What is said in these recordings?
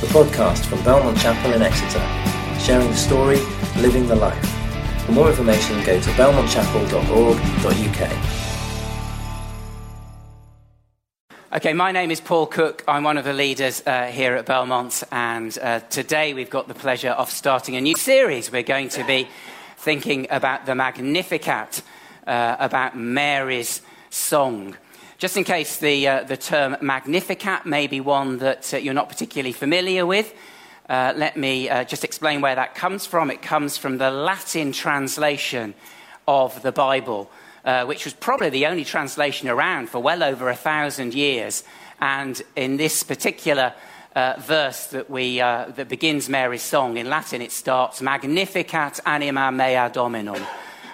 the podcast from Belmont Chapel in Exeter, sharing the story, living the life. For more information, go to belmontchapel.org.uk. Okay, my name is Paul Cook. I'm one of the leaders uh, here at Belmont, and uh, today we've got the pleasure of starting a new series. We're going to be thinking about the Magnificat, uh, about Mary's song. Just in case the, uh, the term Magnificat may be one that uh, you're not particularly familiar with, uh, let me uh, just explain where that comes from. It comes from the Latin translation of the Bible, uh, which was probably the only translation around for well over a thousand years. And in this particular uh, verse that, we, that begins Mary's song in Latin, it starts Magnificat anima mea dominum.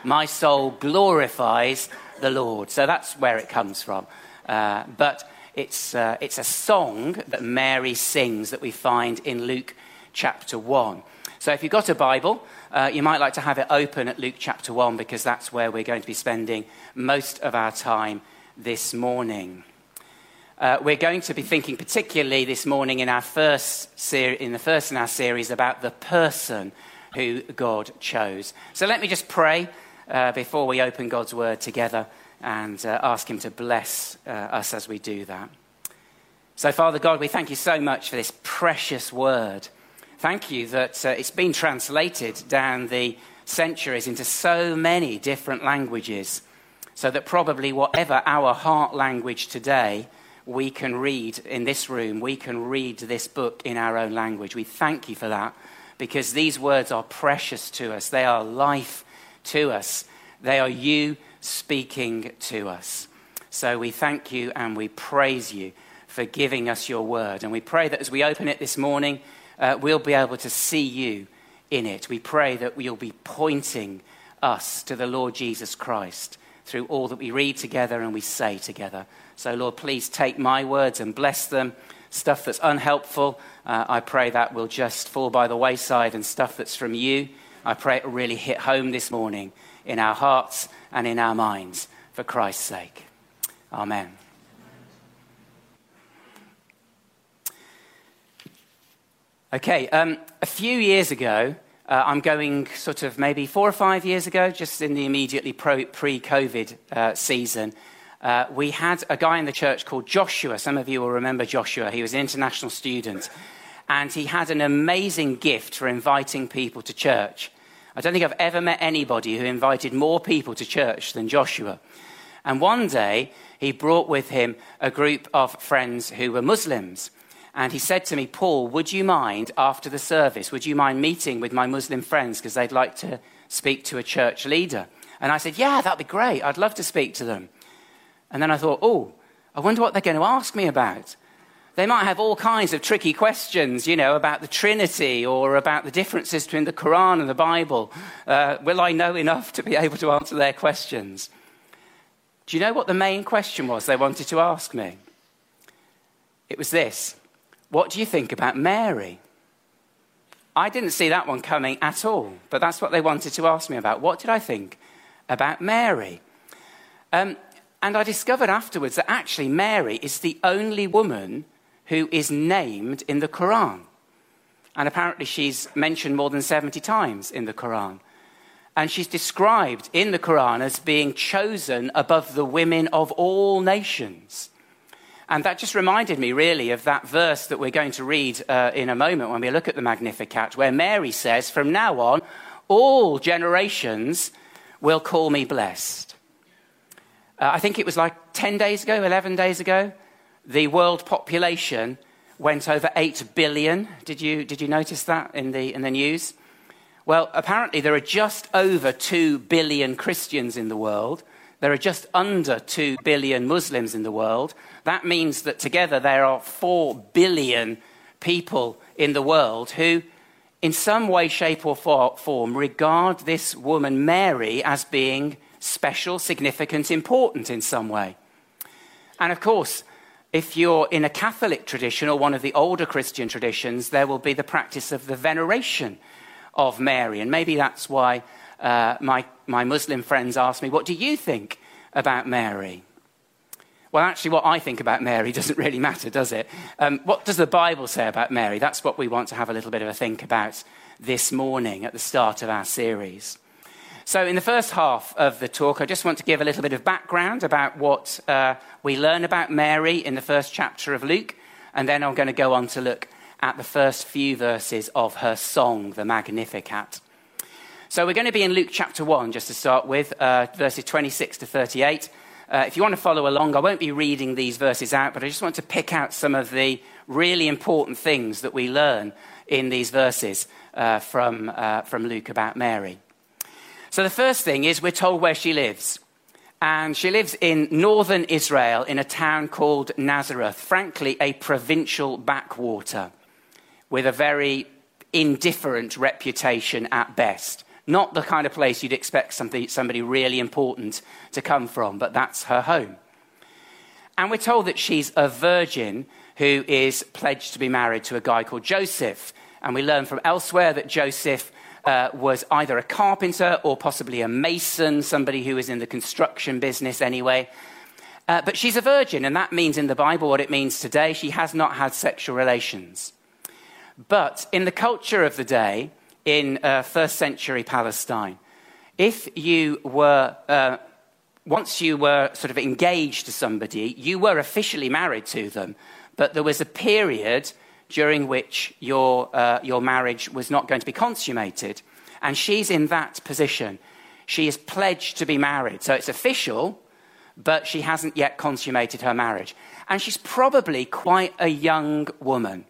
My soul glorifies the Lord. So that's where it comes from. Uh, but it's, uh, it's a song that Mary sings that we find in Luke chapter 1. So if you've got a Bible, uh, you might like to have it open at Luke chapter 1 because that's where we're going to be spending most of our time this morning. Uh, we're going to be thinking particularly this morning in, our first ser- in the first in our series about the person who God chose. So let me just pray uh, before we open God's word together and uh, ask Him to bless uh, us as we do that. So, Father God, we thank you so much for this precious word. Thank you that uh, it's been translated down the centuries into so many different languages, so that probably whatever our heart language today, we can read in this room, we can read this book in our own language. We thank you for that because these words are precious to us, they are life to us. They are you speaking to us. So we thank you and we praise you for giving us your word. And we pray that as we open it this morning, uh, we'll be able to see you in it. We pray that you'll be pointing us to the Lord Jesus Christ through all that we read together and we say together. So, Lord, please take my words and bless them. Stuff that's unhelpful, uh, I pray that will just fall by the wayside, and stuff that's from you, I pray it will really hit home this morning in our hearts and in our minds for Christ's sake. Amen. Okay, um, a few years ago, uh, I'm going sort of maybe four or five years ago, just in the immediately pre COVID uh, season. Uh, we had a guy in the church called Joshua. Some of you will remember Joshua. He was an international student. And he had an amazing gift for inviting people to church. I don't think I've ever met anybody who invited more people to church than Joshua. And one day, he brought with him a group of friends who were Muslims. And he said to me, Paul, would you mind, after the service, would you mind meeting with my Muslim friends because they'd like to speak to a church leader? And I said, Yeah, that'd be great. I'd love to speak to them. And then I thought, Oh, I wonder what they're going to ask me about. They might have all kinds of tricky questions, you know, about the Trinity or about the differences between the Quran and the Bible. Uh, will I know enough to be able to answer their questions? Do you know what the main question was they wanted to ask me? It was this What do you think about Mary? I didn't see that one coming at all, but that's what they wanted to ask me about. What did I think about Mary? Um, and I discovered afterwards that actually Mary is the only woman who is named in the Quran. And apparently she's mentioned more than 70 times in the Quran. And she's described in the Quran as being chosen above the women of all nations. And that just reminded me, really, of that verse that we're going to read uh, in a moment when we look at the Magnificat, where Mary says, From now on, all generations will call me blessed. Uh, I think it was like 10 days ago, 11 days ago, the world population went over 8 billion. Did you, did you notice that in the, in the news? Well, apparently there are just over 2 billion Christians in the world. There are just under 2 billion Muslims in the world. That means that together there are 4 billion people in the world who, in some way, shape, or form, regard this woman, Mary, as being special, significant, important in some way. And of course, if you're in a Catholic tradition or one of the older Christian traditions, there will be the practice of the veneration of Mary. And maybe that's why uh, my, my Muslim friends ask me, What do you think about Mary? well, actually, what I think about Mary doesn't really matter, does it? Um, what does the Bible say about Mary? That's what we want to have a little bit of a think about this morning at the start of our series. So, in the first half of the talk, I just want to give a little bit of background about what uh, we learn about Mary in the first chapter of Luke, and then I'm going to go on to look at the first few verses of her song, the Magnificat. So, we're going to be in Luke chapter 1, just to start with, uh, verses 26 to 38. Uh, if you want to follow along, I won't be reading these verses out, but I just want to pick out some of the really important things that we learn in these verses uh, from, uh, from Luke about Mary. So the first thing is we're told where she lives. And she lives in northern Israel in a town called Nazareth, frankly, a provincial backwater with a very indifferent reputation at best. Not the kind of place you'd expect somebody, really important to come from, but that's her home. And we're told that she's a virgin who is pledged to be married to a guy called Joseph. And we learn from elsewhere that Joseph uh, was either a carpenter or possibly a mason, somebody who was in the construction business anyway. Uh, but she's a virgin, and that means in the Bible what it means today. She has not had sexual relations. But in the culture of the day, in uh, first century Palestine, if you were, uh, once you were sort of engaged to somebody, you were officially married to them, but there was a period during which your, uh, your marriage was not going to be consummated. And she's in that position. She is pledged to be married. So it's official, but she hasn't yet consummated her marriage. And she's probably quite a young woman.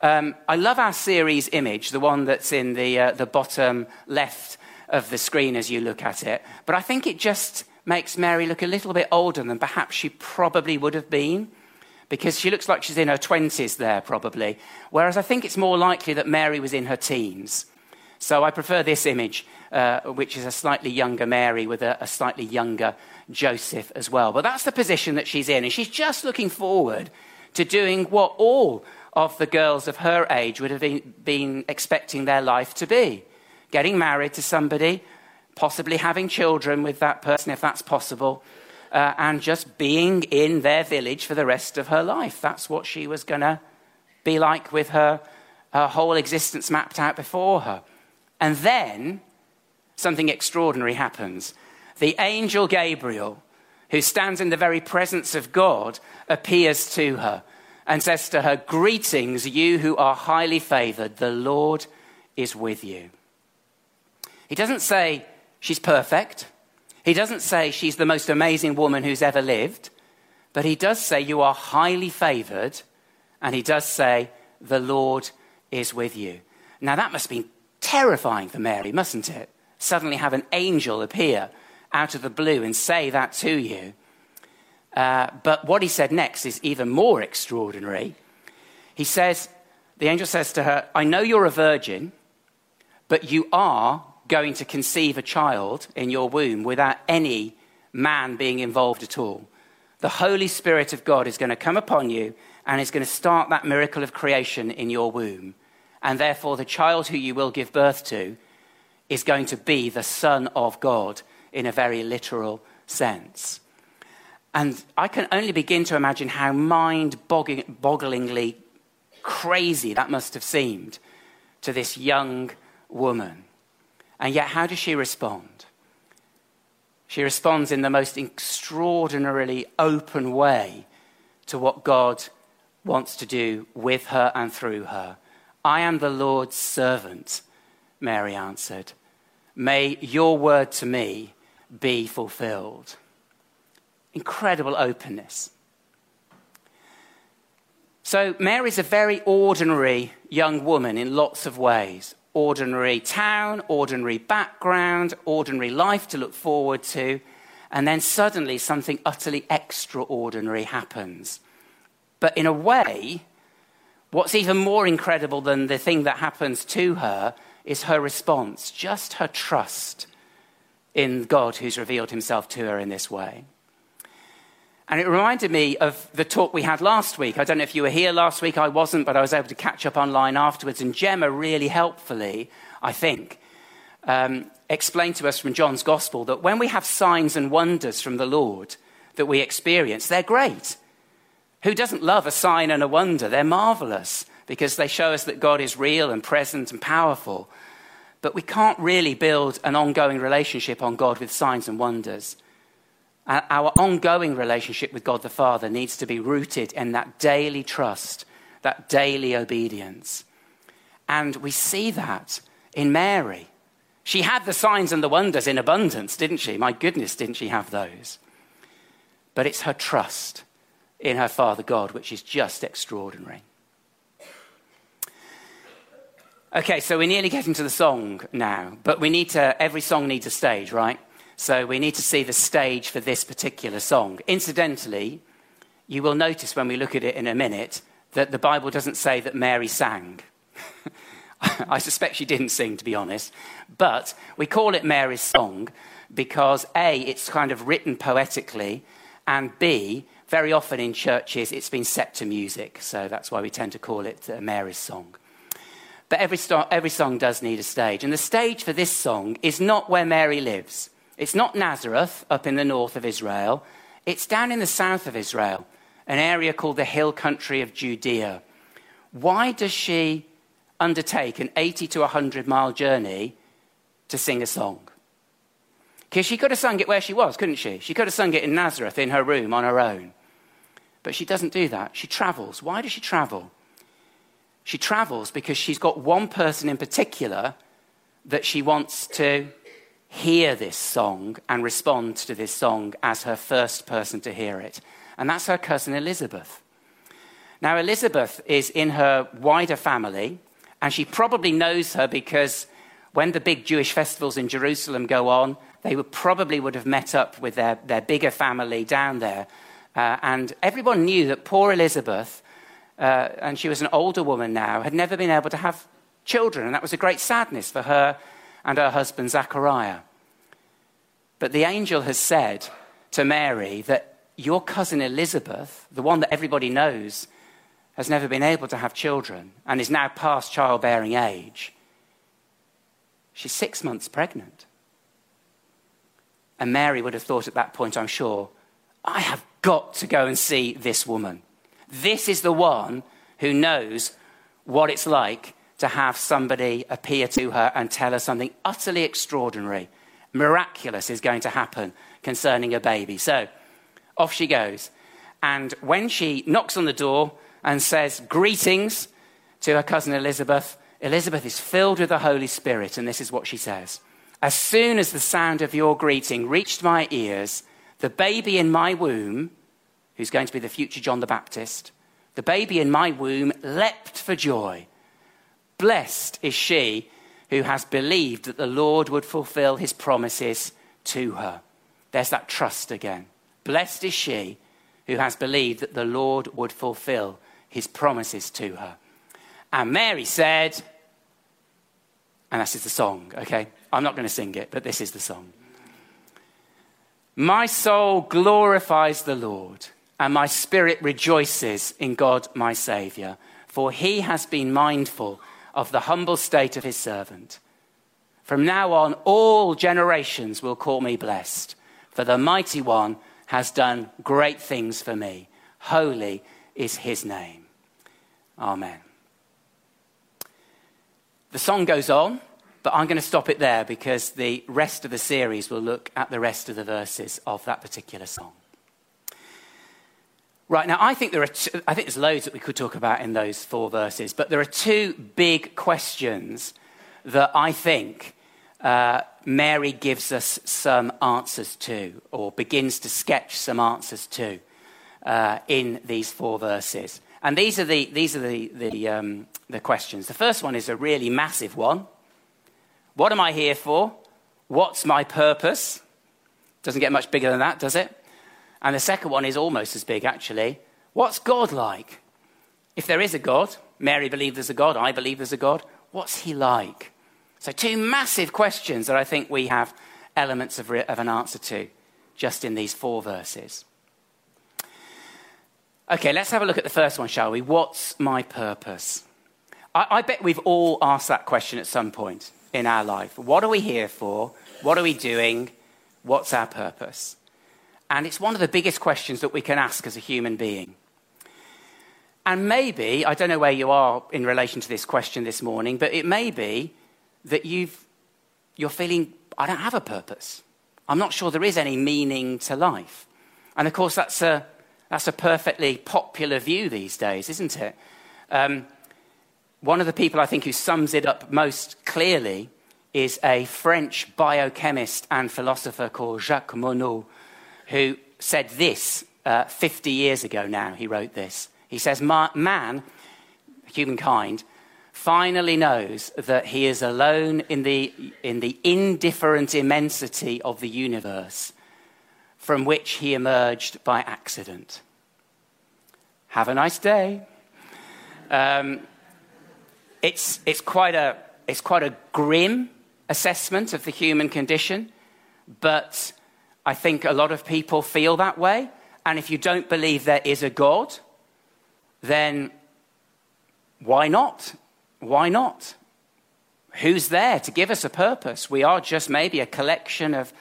Um, I love our series image, the one that's in the, uh, the bottom left of the screen as you look at it. But I think it just makes Mary look a little bit older than perhaps she probably would have been because she looks like she's in her 20s there, probably. Whereas I think it's more likely that Mary was in her teens. So I prefer this image, uh, which is a slightly younger Mary with a, a slightly younger Joseph as well. But that's the position that she's in. And she's just looking forward to doing what all of the girls of her age would have been, been expecting their life to be getting married to somebody, possibly having children with that person if that's possible, uh, and just being in their village for the rest of her life. That's what she was going to be like with her, her whole existence mapped out before her. And then something extraordinary happens. The angel Gabriel, who stands in the very presence of God, appears to her and says to her, Greetings, you who are highly favored, the Lord is with you. He doesn't say she's perfect. He doesn't say she's the most amazing woman who's ever lived, but he does say you are highly favored, and he does say the Lord is with you. Now, that must be terrifying for Mary, mustn't it? Suddenly have an angel appear out of the blue and say that to you. Uh, but what he said next is even more extraordinary. He says, the angel says to her, I know you're a virgin, but you are going to conceive a child in your womb without any man being involved at all. The Holy Spirit of God is going to come upon you and is going to start that miracle of creation in your womb. And therefore, the child who you will give birth to is going to be the Son of God in a very literal sense. And I can only begin to imagine how mind bogglingly crazy that must have seemed to this young woman. And yet, how does she respond? She responds in the most extraordinarily open way to what God wants to do with her and through her. I am the Lord's servant, Mary answered. May your word to me be fulfilled. Incredible openness. So, Mary's a very ordinary young woman in lots of ways ordinary town, ordinary background, ordinary life to look forward to, and then suddenly something utterly extraordinary happens. But in a way, what's even more incredible than the thing that happens to her is her response, just her trust in God who's revealed himself to her in this way. And it reminded me of the talk we had last week. I don't know if you were here last week, I wasn't, but I was able to catch up online afterwards. And Gemma really helpfully, I think, um, explained to us from John's Gospel that when we have signs and wonders from the Lord, that we experience, they're great. Who doesn't love a sign and a wonder? They're marvelous because they show us that God is real and present and powerful. But we can't really build an ongoing relationship on God with signs and wonders. Uh, our ongoing relationship with God the Father needs to be rooted in that daily trust, that daily obedience. And we see that in Mary. She had the signs and the wonders in abundance, didn't she? My goodness, didn't she have those? But it's her trust in her Father God which is just extraordinary. Okay, so we're nearly getting to the song now, but we need to, every song needs a stage, right? So we need to see the stage for this particular song. Incidentally, you will notice when we look at it in a minute that the Bible doesn't say that Mary sang. I suspect she didn't sing, to be honest. But we call it Mary's song because A, it's kind of written poetically, and B, very often in churches it's been set to music. So that's why we tend to call it uh, Mary's song. But every, every song does need a stage. And the stage for this song is not where Mary lives. It's not Nazareth up in the north of Israel. It's down in the south of Israel, an area called the hill country of Judea. Why does she undertake an 80 to 100 mile journey to sing a song. Because she could have sung it where she was, couldn't she? She could have sung it in Nazareth in her room on her own. But she doesn't do that. She travels. Why does she travel? She travels because she's got one person in particular that she wants to hear this song and respond to this song as her first person to hear it. And that's her cousin Elizabeth. Now, Elizabeth is in her wider family. And she probably knows her because when the big Jewish festivals in Jerusalem go on, they would probably would have met up with their, their bigger family down there. Uh, and everyone knew that poor Elizabeth, uh, and she was an older woman now, had never been able to have children. And that was a great sadness for her and her husband Zachariah. But the angel has said to Mary that your cousin Elizabeth, the one that everybody knows, has never been able to have children and is now past childbearing age, she's six months pregnant. And Mary would have thought at that point, I'm sure, I have got to go and see this woman. This is the one who knows what it's like to have somebody appear to her and tell her something utterly extraordinary, miraculous is going to happen concerning a baby. So off she goes. And when she knocks on the door, and says, Greetings to her cousin Elizabeth. Elizabeth is filled with the Holy Spirit, and this is what she says As soon as the sound of your greeting reached my ears, the baby in my womb, who's going to be the future John the Baptist, the baby in my womb leapt for joy. Blessed is she who has believed that the Lord would fulfill his promises to her. There's that trust again. Blessed is she who has believed that the Lord would fulfill his promises to her. And Mary said, and this is the song, okay? I'm not going to sing it, but this is the song. My soul glorifies the Lord, and my spirit rejoices in God my Saviour, for he has been mindful of the humble state of his servant. From now on, all generations will call me blessed, for the mighty one has done great things for me. Holy is his name. Amen. The song goes on, but I'm going to stop it there because the rest of the series will look at the rest of the verses of that particular song. Right, now I think, there are I think there's loads that we could talk about in those four verses, but there are two big questions that I think uh, Mary gives us some answers to, or begins to sketch some answers to uh, in these four verses. And these are the, these are the, the, um, the questions. The first one is a really massive one. What am I here for? What's my purpose? Doesn't get much bigger than that, does it? And the second one is almost as big, actually. What's God like? If there is a God, Mary believed there's a God, I believe there's a God, what's he like? So, two massive questions that I think we have elements of, re- of an answer to just in these four verses. Okay, let's have a look at the first one, shall we? What's my purpose? I, I, bet we've all asked that question at some point in our life. What are we here for? What are we doing? What's our purpose? And it's one of the biggest questions that we can ask as a human being. And maybe, I don't know where you are in relation to this question this morning, but it may be that you've, you're feeling, I don't have a purpose. I'm not sure there is any meaning to life. And of course, that's a, that's a perfectly popular view these days, isn't it? Um, one of the people I think who sums it up most clearly is a French biochemist and philosopher called Jacques Monod, who said this uh, 50 years ago now. He wrote this. He says, Man, humankind, finally knows that he is alone in the, in the indifferent immensity of the universe from which he emerged by accident. Have a nice day. Um, it's, it's, quite a, it's quite a grim assessment of the human condition, but I think a lot of people feel that way. And if you don't believe there is a God, then why not? Why not? Who's there to give us a purpose? We are just maybe a collection of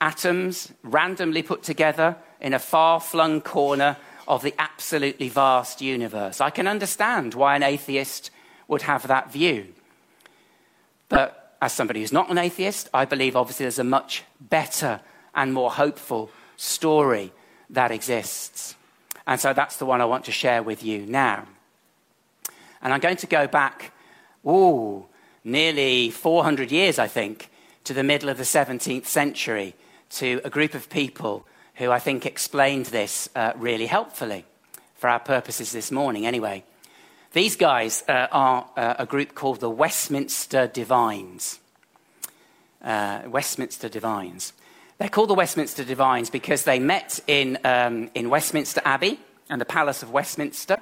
atoms randomly put together in a far flung corner of the absolutely vast universe. I can understand why an atheist would have that view. But as somebody who's not an atheist, I believe obviously there's a much better and more hopeful story that exists. And so that's the one I want to share with you now. And I'm going to go back, ooh, nearly 400 years, I think, to the middle of the 17th century to a group of people who I think explained this uh, really helpfully for our purposes this morning, anyway. These guys uh, are uh, a group called the Westminster Divines. Uh, Westminster Divines. They're called the Westminster Divines because they met in, um, in Westminster Abbey and the Palace of Westminster.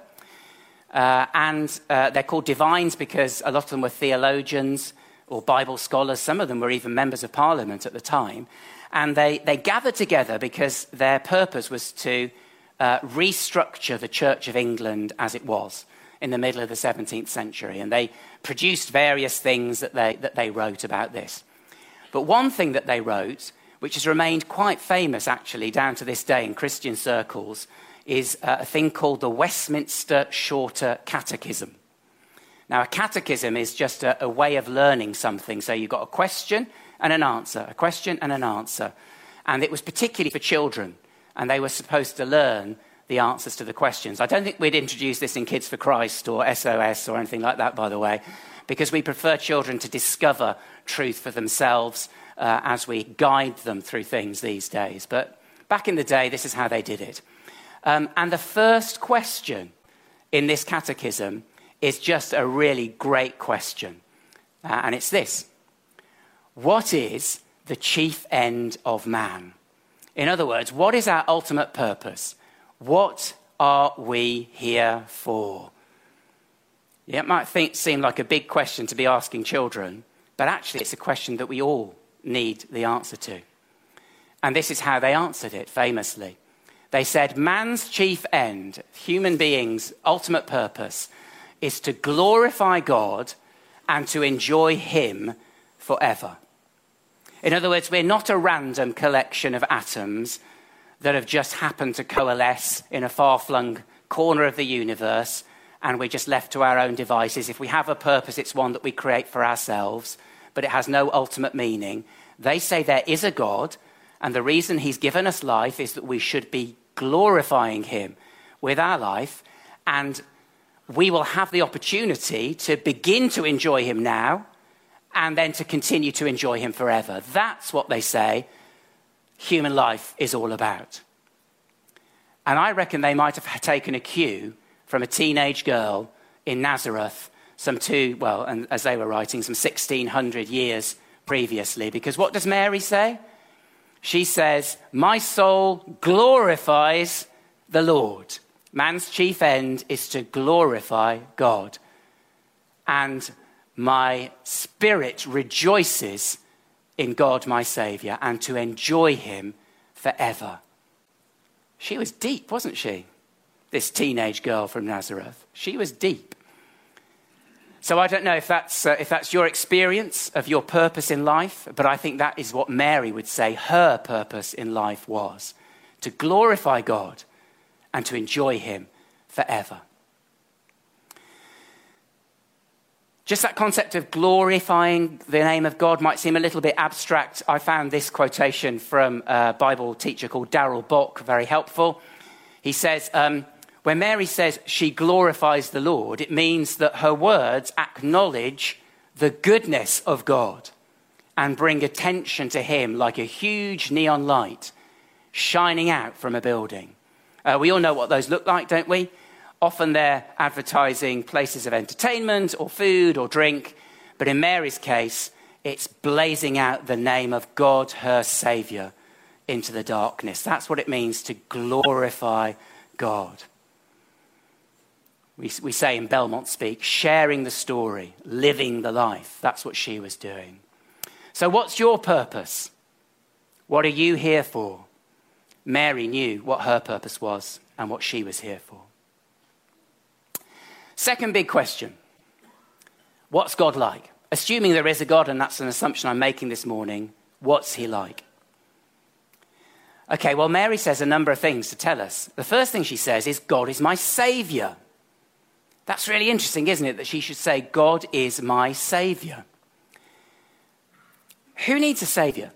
Uh, and uh, they're called divines because a lot of them were theologians or Bible scholars. Some of them were even members of parliament at the time. And they, they gathered together because their purpose was to uh, restructure the Church of England as it was in the middle of the 17th century. And they produced various things that they, that they wrote about this. But one thing that they wrote which has remained quite famous actually down to this day in Christian circles, is uh, a thing called the Westminster Shorter Catechism. Now, a catechism is just a, a way of learning something. So you've got a question and an answer, a question and an answer. And it was particularly for children, and they were supposed to learn the answers to the questions. I don't think we'd introduce this in Kids for Christ or SOS or anything like that, by the way, because we prefer children to discover truth for themselves uh, as we guide them through things these days. But back in the day, this is how they did it. Um, and the first question in this catechism is just a really great question. Uh, and it's this What is the chief end of man? In other words, what is our ultimate purpose? What are we here for? Yeah, it might think, seem like a big question to be asking children, but actually, it's a question that we all need the answer to. And this is how they answered it famously. They said, Man's chief end, human beings' ultimate purpose, is to glorify God and to enjoy Him forever. In other words, we're not a random collection of atoms that have just happened to coalesce in a far flung corner of the universe and we're just left to our own devices. If we have a purpose, it's one that we create for ourselves but it has no ultimate meaning. They say there is a God, and the reason He's given us life is that we should be glorifying Him with our life, and we will have the opportunity to begin to enjoy Him now and then to continue to enjoy Him forever. That's what they say human life is all about. And I reckon they might have taken a cue from a teenage girl in Nazareth some two, well, and as they were writing, some 1600 years previously. Because what does Mary say? She says, My soul glorifies the Lord. Man's chief end is to glorify God. And my spirit rejoices in God, my Savior, and to enjoy Him forever. She was deep, wasn't she? This teenage girl from Nazareth. She was deep. So I don't know if that's, uh, if that's your experience of your purpose in life, but I think that is what Mary would say her purpose in life was to glorify God and to enjoy Him forever. Just that concept of glorifying the name of God might seem a little bit abstract. I found this quotation from a Bible teacher called Darrell Bock very helpful. He says, um, When Mary says she glorifies the Lord, it means that her words acknowledge the goodness of God and bring attention to Him like a huge neon light shining out from a building. Uh, we all know what those look like, don't we? Often they're advertising places of entertainment or food or drink, but in Mary's case, it's blazing out the name of God, her Saviour, into the darkness. That's what it means to glorify God. We, we say in Belmont speak, sharing the story, living the life. That's what she was doing. So, what's your purpose? What are you here for? Mary knew what her purpose was and what she was here for. Second big question What's God like? Assuming there is a God, and that's an assumption I'm making this morning, what's he like? Okay, well, Mary says a number of things to tell us. The first thing she says is, God is my Savior. That's really interesting, isn't it? That she should say, God is my Savior. Who needs a Savior?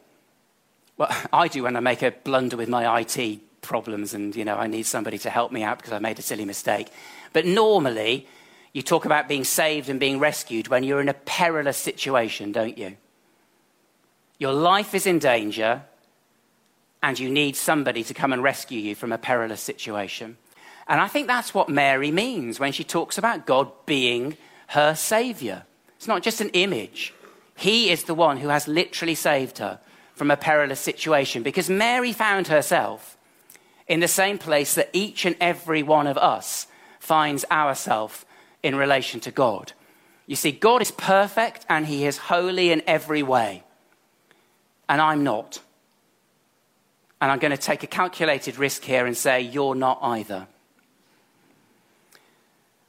Well, I do when I make a blunder with my IT problems and, you know, I need somebody to help me out because I made a silly mistake. But normally, you talk about being saved and being rescued when you're in a perilous situation, don't you? Your life is in danger, and you need somebody to come and rescue you from a perilous situation. And I think that's what Mary means when she talks about God being her Savior. It's not just an image, He is the one who has literally saved her from a perilous situation because Mary found herself in the same place that each and every one of us finds ourselves in relation to God. You see, God is perfect and He is holy in every way. And I'm not. And I'm going to take a calculated risk here and say, You're not either.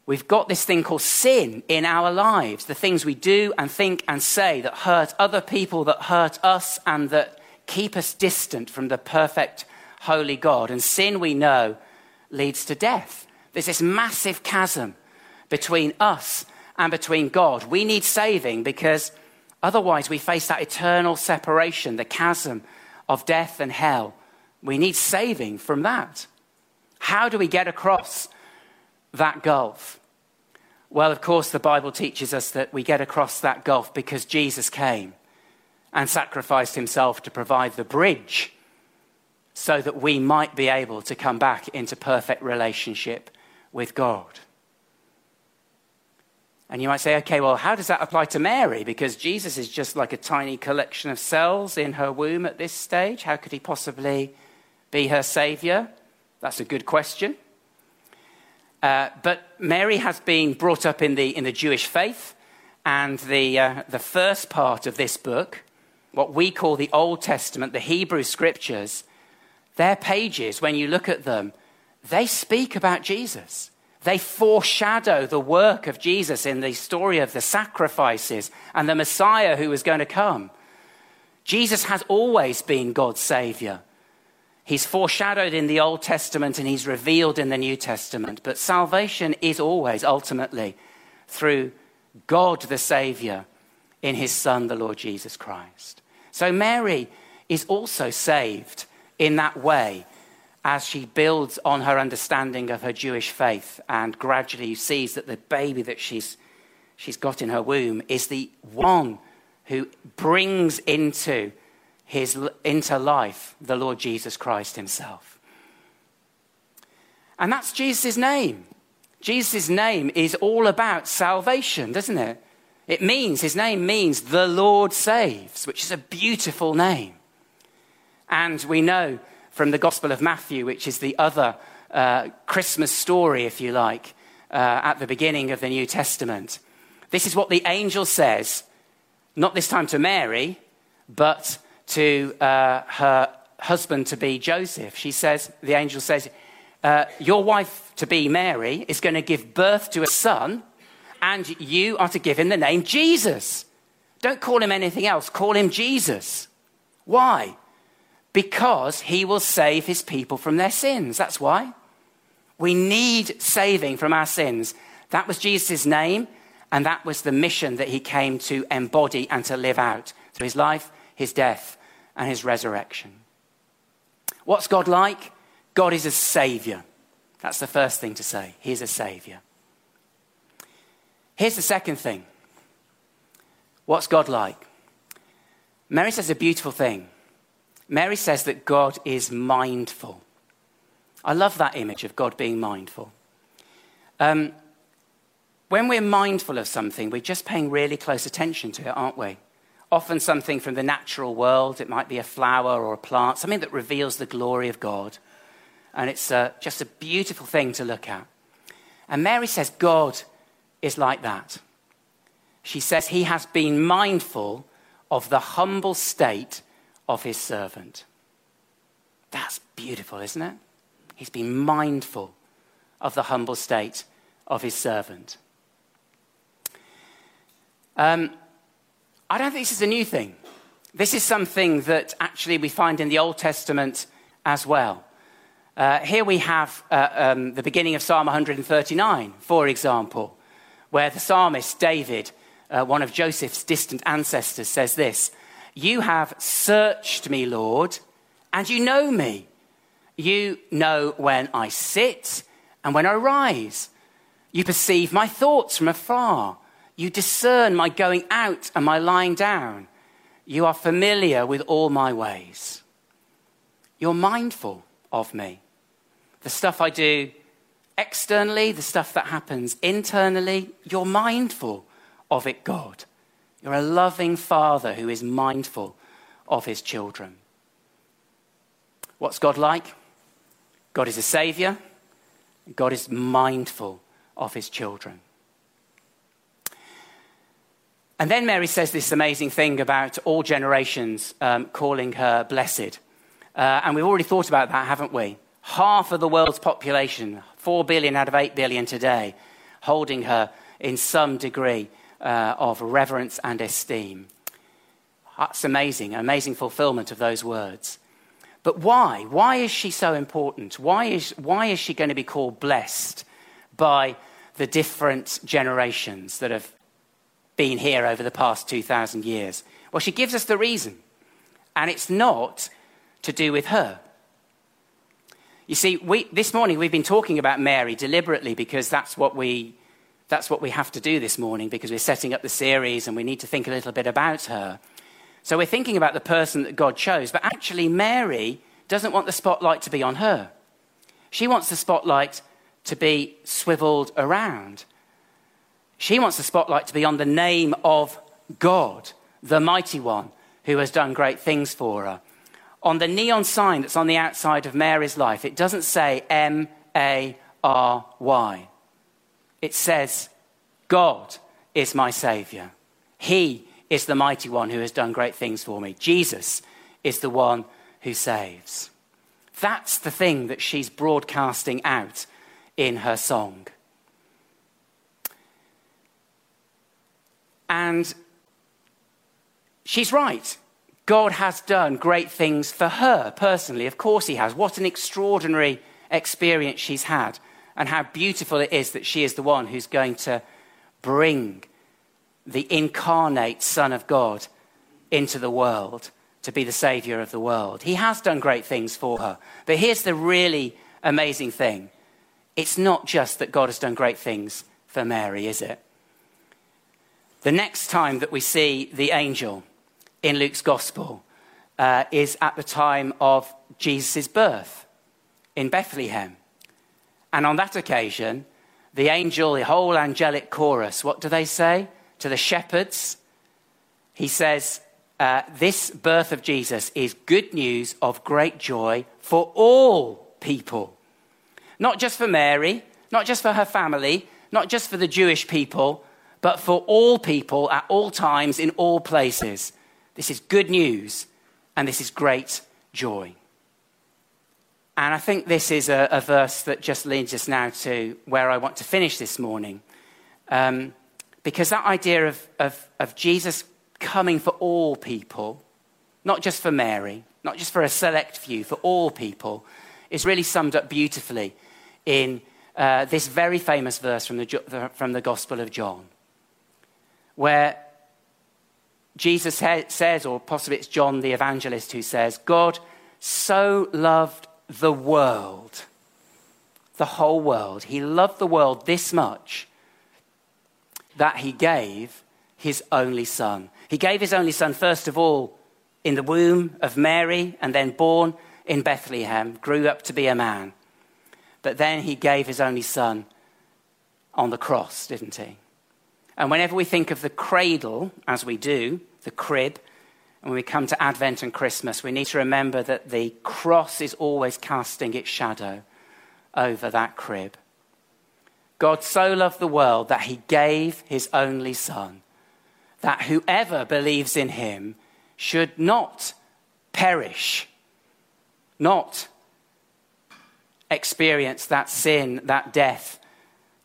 We've got this thing called sin in our lives, the things we do and think and say that hurt other people, that hurt us, and that keep us distant from the perfect, holy God. And sin, we know, leads to death. There's this massive chasm between us and between God. We need saving because otherwise we face that eternal separation, the chasm of death and hell. We need saving from that. How do we get across that gulf? Well, of course, the Bible teaches us that we get across that gulf because Jesus came and sacrificed himself to provide the bridge so that we might be able to come back into perfect relationship with God. And you might say, okay, well, how does that apply to Mary? Because Jesus is just like a tiny collection of cells in her womb at this stage. How could he possibly be her savior? That's a good question. Uh, but Mary has been brought up in the, in the Jewish faith, and the, uh, the first part of this book, what we call the Old Testament, the Hebrew scriptures, their pages, when you look at them, they speak about Jesus. They foreshadow the work of Jesus in the story of the sacrifices and the Messiah who was going to come. Jesus has always been God's Savior. He's foreshadowed in the Old Testament and he's revealed in the New Testament. But salvation is always ultimately through God the Savior in his Son, the Lord Jesus Christ. So Mary is also saved in that way as she builds on her understanding of her Jewish faith and gradually sees that the baby that she's, she's got in her womb is the one who brings into, his, into life the Lord Jesus Christ himself. And that's Jesus' name. Jesus' name is all about salvation, doesn't it? It means, his name means the Lord saves, which is a beautiful name. And we know from the Gospel of Matthew, which is the other uh, Christmas story, if you like, uh, at the beginning of the New Testament. This is what the angel says, not this time to Mary, but to uh, her husband to be Joseph. She says, the angel says, uh, Your wife to be Mary is going to give birth to a son, and you are to give him the name Jesus. Don't call him anything else, call him Jesus. Why? Because he will save his people from their sins. That's why. We need saving from our sins. That was Jesus' name, and that was the mission that he came to embody and to live out through his life, his death, and his resurrection. What's God like? God is a savior. That's the first thing to say. He is a savior. Here's the second thing. What's God like? Mary says a beautiful thing. Mary says that God is mindful. I love that image of God being mindful. Um, when we're mindful of something, we're just paying really close attention to it, aren't we? Often something from the natural world, it might be a flower or a plant, something that reveals the glory of God. And it's uh, just a beautiful thing to look at. And Mary says God is like that. She says he has been mindful of the humble state of his servant. That's beautiful, isn't it? He's been mindful of the humble state of his servant. Um, I don't think this is a new thing. This is something that actually we find in the Old Testament as well. Uh, here we have uh, um, the beginning of Psalm 139, for example, where the psalmist David, uh, one of Joseph's distant ancestors, says this You have searched me, Lord, and you know me. You know when I sit and when I rise. You perceive my thoughts from afar. You discern my going out and my lying down. You are familiar with all my ways. You're mindful of me. The stuff I do externally, the stuff that happens internally, you're mindful of it, God. You're a loving father who is mindful of his children. What's God like? God is a savior. God is mindful of his children. And then Mary says this amazing thing about all generations um, calling her blessed. Uh, and we've already thought about that, haven't we? Half of the world's population, 4 billion out of 8 billion today, holding her in some degree uh, of reverence and esteem. That's amazing, amazing fulfillment of those words. But why? Why is she so important? Why is, why is she going to be called blessed by the different generations that have been here over the past 2,000 years? Well, she gives us the reason. And it's not to do with her. You see, we, this morning we've been talking about Mary deliberately because that's what, we, that's what we have to do this morning because we're setting up the series and we need to think a little bit about her. So we're thinking about the person that God chose, but actually, Mary doesn't want the spotlight to be on her. She wants the spotlight to be swiveled around. She wants the spotlight to be on the name of God, the mighty one who has done great things for her. On the neon sign that's on the outside of Mary's life, it doesn't say M A R Y. It says, God is my Savior. He is the mighty one who has done great things for me. Jesus is the one who saves. That's the thing that she's broadcasting out in her song. And she's right. God has done great things for her personally. Of course, He has. What an extraordinary experience she's had, and how beautiful it is that she is the one who's going to bring the incarnate Son of God into the world to be the Savior of the world. He has done great things for her. But here's the really amazing thing it's not just that God has done great things for Mary, is it? The next time that we see the angel in Luke's gospel uh, is at the time of Jesus' birth in Bethlehem. And on that occasion, the angel, the whole angelic chorus, what do they say to the shepherds? He says, uh, This birth of Jesus is good news of great joy for all people. Not just for Mary, not just for her family, not just for the Jewish people, but for all people at all times, in all places. This is good news, and this is great joy. And I think this is a, a verse that just leads us now to where I want to finish this morning. Um, because that idea of, of, of Jesus coming for all people, not just for Mary, not just for a select few, for all people, is really summed up beautifully in uh, this very famous verse from the, from the Gospel of John, where Jesus says, or possibly it's John the evangelist who says, God so loved the world, the whole world. He loved the world this much that he gave his only son. He gave his only son, first of all, in the womb of Mary, and then born in Bethlehem, grew up to be a man. But then he gave his only son on the cross, didn't he? And whenever we think of the cradle, as we do, the crib, and when we come to Advent and Christmas, we need to remember that the cross is always casting its shadow over that crib. God so loved the world that he gave his only Son, that whoever believes in him should not perish, not experience that sin, that death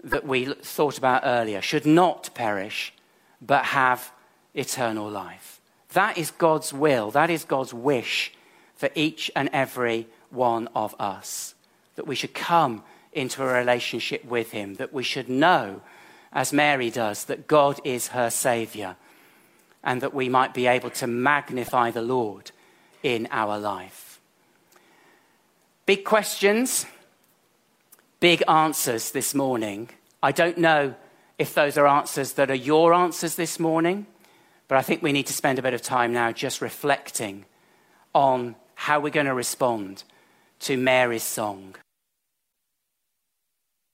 that we thought about earlier, should not perish, but have eternal life. That is God's will, that is God's wish for each and every one of us, that we should come into a relationship with Him, that we should know, as Mary does, that God is her Saviour, and that we might be able to magnify the Lord in our life. Big questions, big answers this morning. I don't know if those are answers that are your answers this morning, but I think we need to spend a bit of time now just reflecting on how we're going to respond to Mary's song.